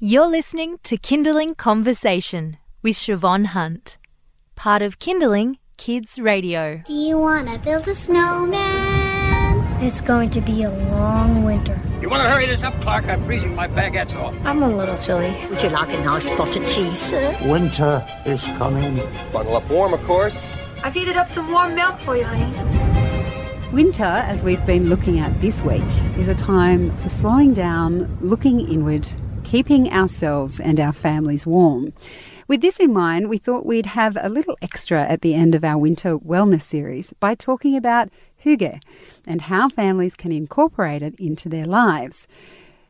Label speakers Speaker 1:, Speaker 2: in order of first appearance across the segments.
Speaker 1: You're listening to Kinderling Conversation with Siobhan Hunt, part of Kinderling Kids Radio.
Speaker 2: Do you want to build a snowman?
Speaker 3: It's going to be a long winter.
Speaker 4: You want to hurry this up, Clark? I'm freezing my baguettes off.
Speaker 3: I'm a little chilly.
Speaker 5: Would you like a nice pot of tea, sir?
Speaker 6: Winter is coming.
Speaker 7: Bundle up warm, of course.
Speaker 8: I've heated up some warm milk for you, honey.
Speaker 9: Winter, as we've been looking at this week, is a time for slowing down, looking inward, keeping ourselves and our families warm. With this in mind, we thought we'd have a little extra at the end of our winter wellness series by talking about hygge and how families can incorporate it into their lives.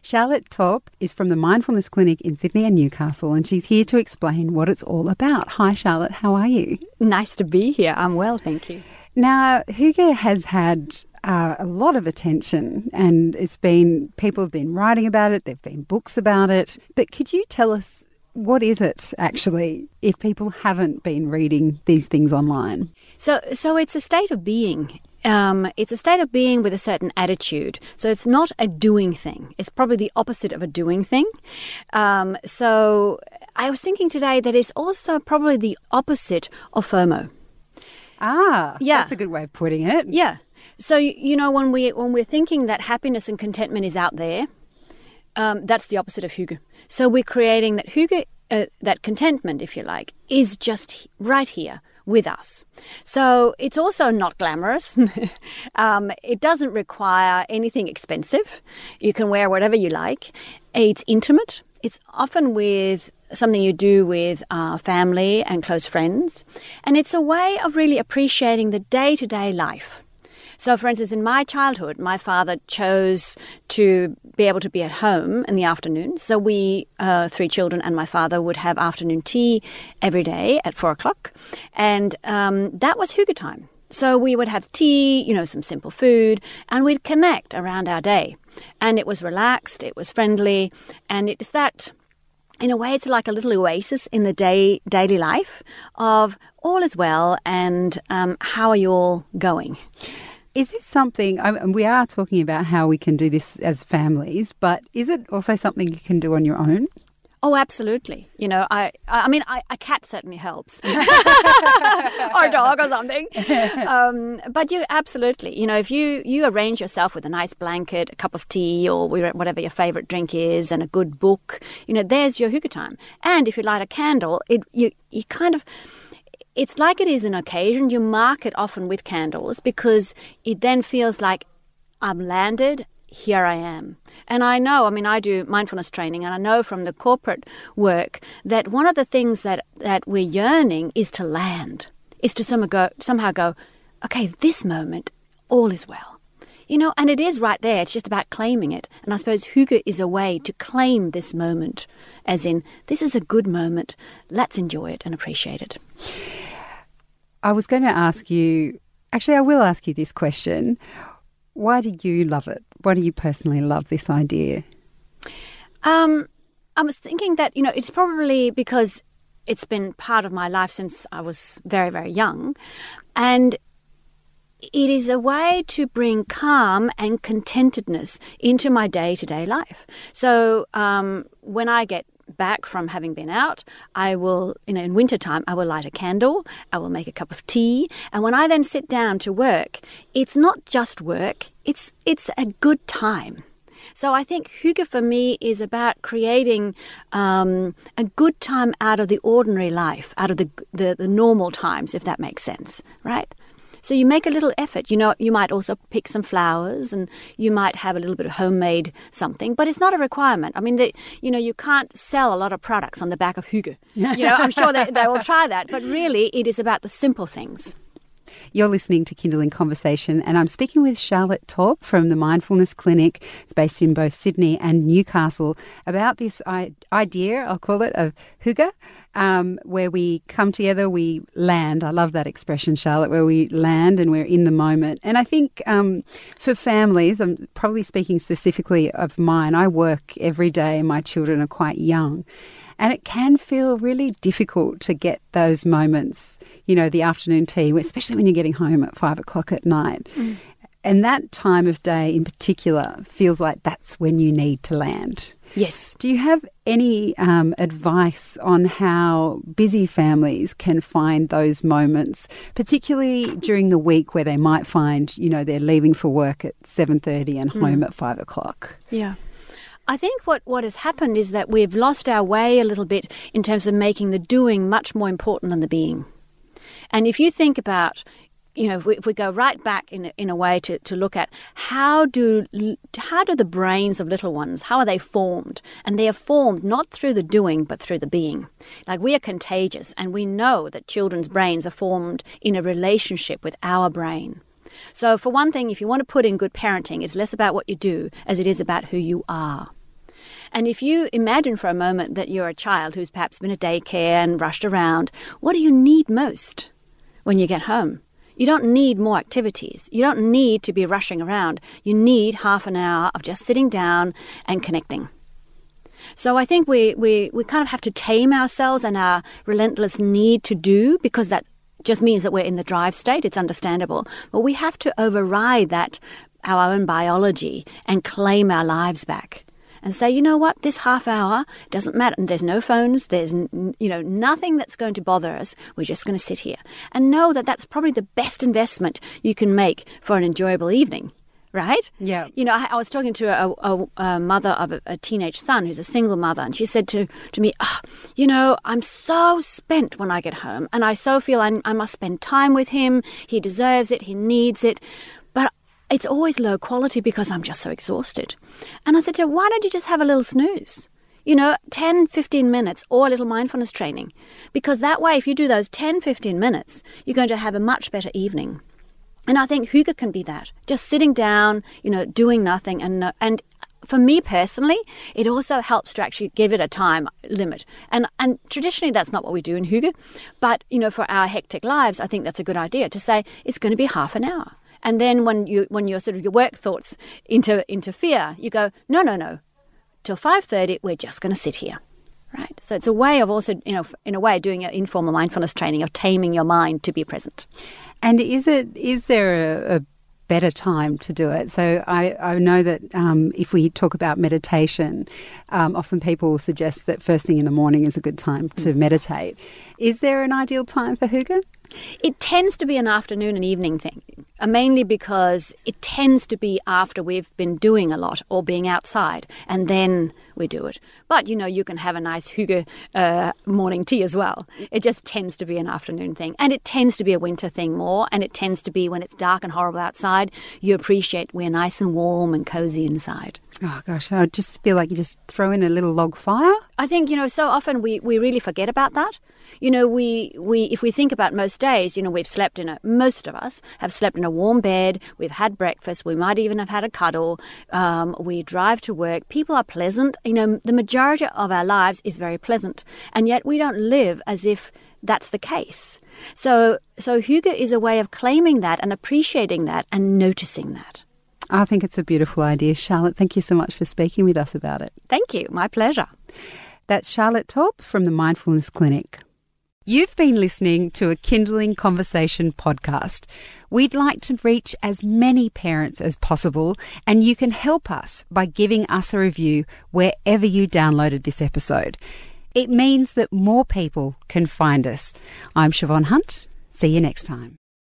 Speaker 9: Charlotte Top is from the Mindfulness Clinic in Sydney and Newcastle, and she's here to explain what it's all about. Hi, Charlotte, how are you?
Speaker 10: Nice to be here. I'm well, thank you.
Speaker 9: Now, hygge has had uh, a lot of attention, and it's been people have been writing about it. There've been books about it. But could you tell us what is it actually? If people haven't been reading these things online,
Speaker 10: so so it's a state of being. Um, it's a state of being with a certain attitude. So it's not a doing thing. It's probably the opposite of a doing thing. Um, so I was thinking today that it's also probably the opposite of FOMO.
Speaker 9: Ah,
Speaker 10: yeah,
Speaker 9: that's a good way of putting it.
Speaker 10: Yeah. So you know when we when we're thinking that happiness and contentment is out there, um, that's the opposite of hygge. So we're creating that hygge, uh, that contentment, if you like, is just right here with us. So it's also not glamorous. um, it doesn't require anything expensive. You can wear whatever you like. It's intimate. It's often with something you do with uh, family and close friends. And it's a way of really appreciating the day to day life. So, for instance, in my childhood, my father chose to be able to be at home in the afternoon. So, we, uh, three children and my father, would have afternoon tea every day at four o'clock. And um, that was hygge time. So, we would have tea, you know, some simple food, and we'd connect around our day. And it was relaxed, it was friendly, and it's that in a way, it's like a little oasis in the day daily life of all is well and um, how are you all going?
Speaker 9: Is this something, um, we are talking about how we can do this as families, but is it also something you can do on your own?
Speaker 10: Oh, absolutely. You know, I, I mean, I, a cat certainly helps, or a dog or something. Um, but you absolutely, you know, if you you arrange yourself with a nice blanket, a cup of tea, or whatever your favorite drink is, and a good book, you know, there's your hygge time. And if you light a candle, it you you kind of it's like it is an occasion. You mark it often with candles because it then feels like I'm landed. Here I am. And I know, I mean, I do mindfulness training, and I know from the corporate work that one of the things that, that we're yearning is to land, is to somehow go, somehow go, okay, this moment, all is well. You know, and it is right there. It's just about claiming it. And I suppose hygge is a way to claim this moment, as in, this is a good moment. Let's enjoy it and appreciate it.
Speaker 9: I was going to ask you, actually, I will ask you this question. Why do you love it? Why do you personally love this idea?
Speaker 10: Um, I was thinking that, you know, it's probably because it's been part of my life since I was very, very young. And it is a way to bring calm and contentedness into my day to day life. So um, when I get back from having been out, I will, you know, in wintertime, I will light a candle, I will make a cup of tea, and when I then sit down to work, it's not just work, it's it's a good time. So I think hygge for me is about creating um, a good time out of the ordinary life, out of the, the the normal times, if that makes sense, right? So you make a little effort. You know, you might also pick some flowers and you might have a little bit of homemade something, but it's not a requirement. I mean, the, you know, you can't sell a lot of products on the back of hygge. You know, I'm sure they, they will try that, but really it is about the simple things.
Speaker 9: You're listening to Kinderling Conversation, and I'm speaking with Charlotte Top from the Mindfulness Clinic. It's based in both Sydney and Newcastle about this idea, I'll call it, of hygge, um, where we come together, we land. I love that expression, Charlotte, where we land and we're in the moment. And I think um, for families, I'm probably speaking specifically of mine, I work every day, and my children are quite young. And it can feel really difficult to get those moments, you know, the afternoon tea, especially when you're getting home at five o'clock at night. Mm. And that time of day in particular feels like that's when you need to land.
Speaker 10: Yes.
Speaker 9: Do you have any um, advice on how busy families can find those moments, particularly during the week where they might find, you know, they're leaving for work at seven thirty and home
Speaker 10: Mm.
Speaker 9: at five o'clock?
Speaker 10: Yeah. I think what, what has happened is that we've lost our way a little bit in terms of making the doing much more important than the being. And if you think about, you know, if we, if we go right back in in a way to, to look at how do how do the brains of little ones how are they formed? And they are formed not through the doing but through the being. Like we are contagious, and we know that children's brains are formed in a relationship with our brain. So, for one thing, if you want to put in good parenting, it's less about what you do as it is about who you are. And if you imagine for a moment that you're a child who's perhaps been at daycare and rushed around, what do you need most when you get home? You don't need more activities. You don't need to be rushing around. You need half an hour of just sitting down and connecting. So I think we, we, we kind of have to tame ourselves and our relentless need to do because that just means that we're in the drive state. It's understandable. But we have to override that, our own biology, and claim our lives back. And say, you know what, this half hour doesn't matter. There's no phones, there's, you know, nothing that's going to bother us. We're just going to sit here. And know that that's probably the best investment you can make for an enjoyable evening right?
Speaker 9: Yeah.
Speaker 10: You know, I, I was talking to a, a, a mother of a, a, teenage son who's a single mother, and she said to, to me, oh, You know, I'm so spent when I get home, and I so feel I, I must spend time with him. He deserves it, he needs it. But it's always low quality because I'm just so exhausted. And I said to her, Why don't you just have a little snooze? You know, 10, 15 minutes or a little mindfulness training. Because that way, if you do those 10, 15 minutes, you're going to have a much better evening. And I think hygge can be that. Just sitting down, you know, doing nothing. And, and for me personally, it also helps to actually give it a time limit. And, and traditionally, that's not what we do in hygge. But, you know, for our hectic lives, I think that's a good idea to say it's going to be half an hour. And then when you when your sort of your work thoughts inter, interfere, you go, no, no, no. Till five thirty, we're just going to sit here, right? So it's a way of also, you know, in a way, doing an informal mindfulness training of taming your mind to be present.
Speaker 9: And is it is there a, a better time to do it? So I, I know that um, if we talk about meditation, um, often people suggest that first thing in the morning is a good time to meditate. Is there an ideal time for hygge?
Speaker 10: It tends to be an afternoon and evening thing, uh, mainly because it tends to be after we've been doing a lot or being outside, and then we do it. But you know, you can have a nice hygge uh, morning tea as well. It just tends to be an afternoon thing, and it tends to be a winter thing more, and it tends to be when it's dark and horrible outside, you appreciate we're nice and warm and cozy inside.
Speaker 9: Oh gosh, I just feel like you just throw in a little log fire.
Speaker 10: I think you know so often we, we really forget about that. You know, we, we if we think about most days, you know, we've slept in a most of us have slept in a warm bed. We've had breakfast. We might even have had a cuddle. Um, we drive to work. People are pleasant. You know, the majority of our lives is very pleasant, and yet we don't live as if that's the case. So so hygge is a way of claiming that and appreciating that and noticing that.
Speaker 9: I think it's a beautiful idea, Charlotte. Thank you so much for speaking with us about it.
Speaker 10: Thank you. My pleasure.
Speaker 9: That's Charlotte Top from the Mindfulness Clinic. You've been listening to a Kinderling Conversation podcast. We'd like to reach as many parents as possible, and you can help us by giving us a review wherever you downloaded this episode. It means that more people can find us. I'm Siobhan Hunt. See you next time.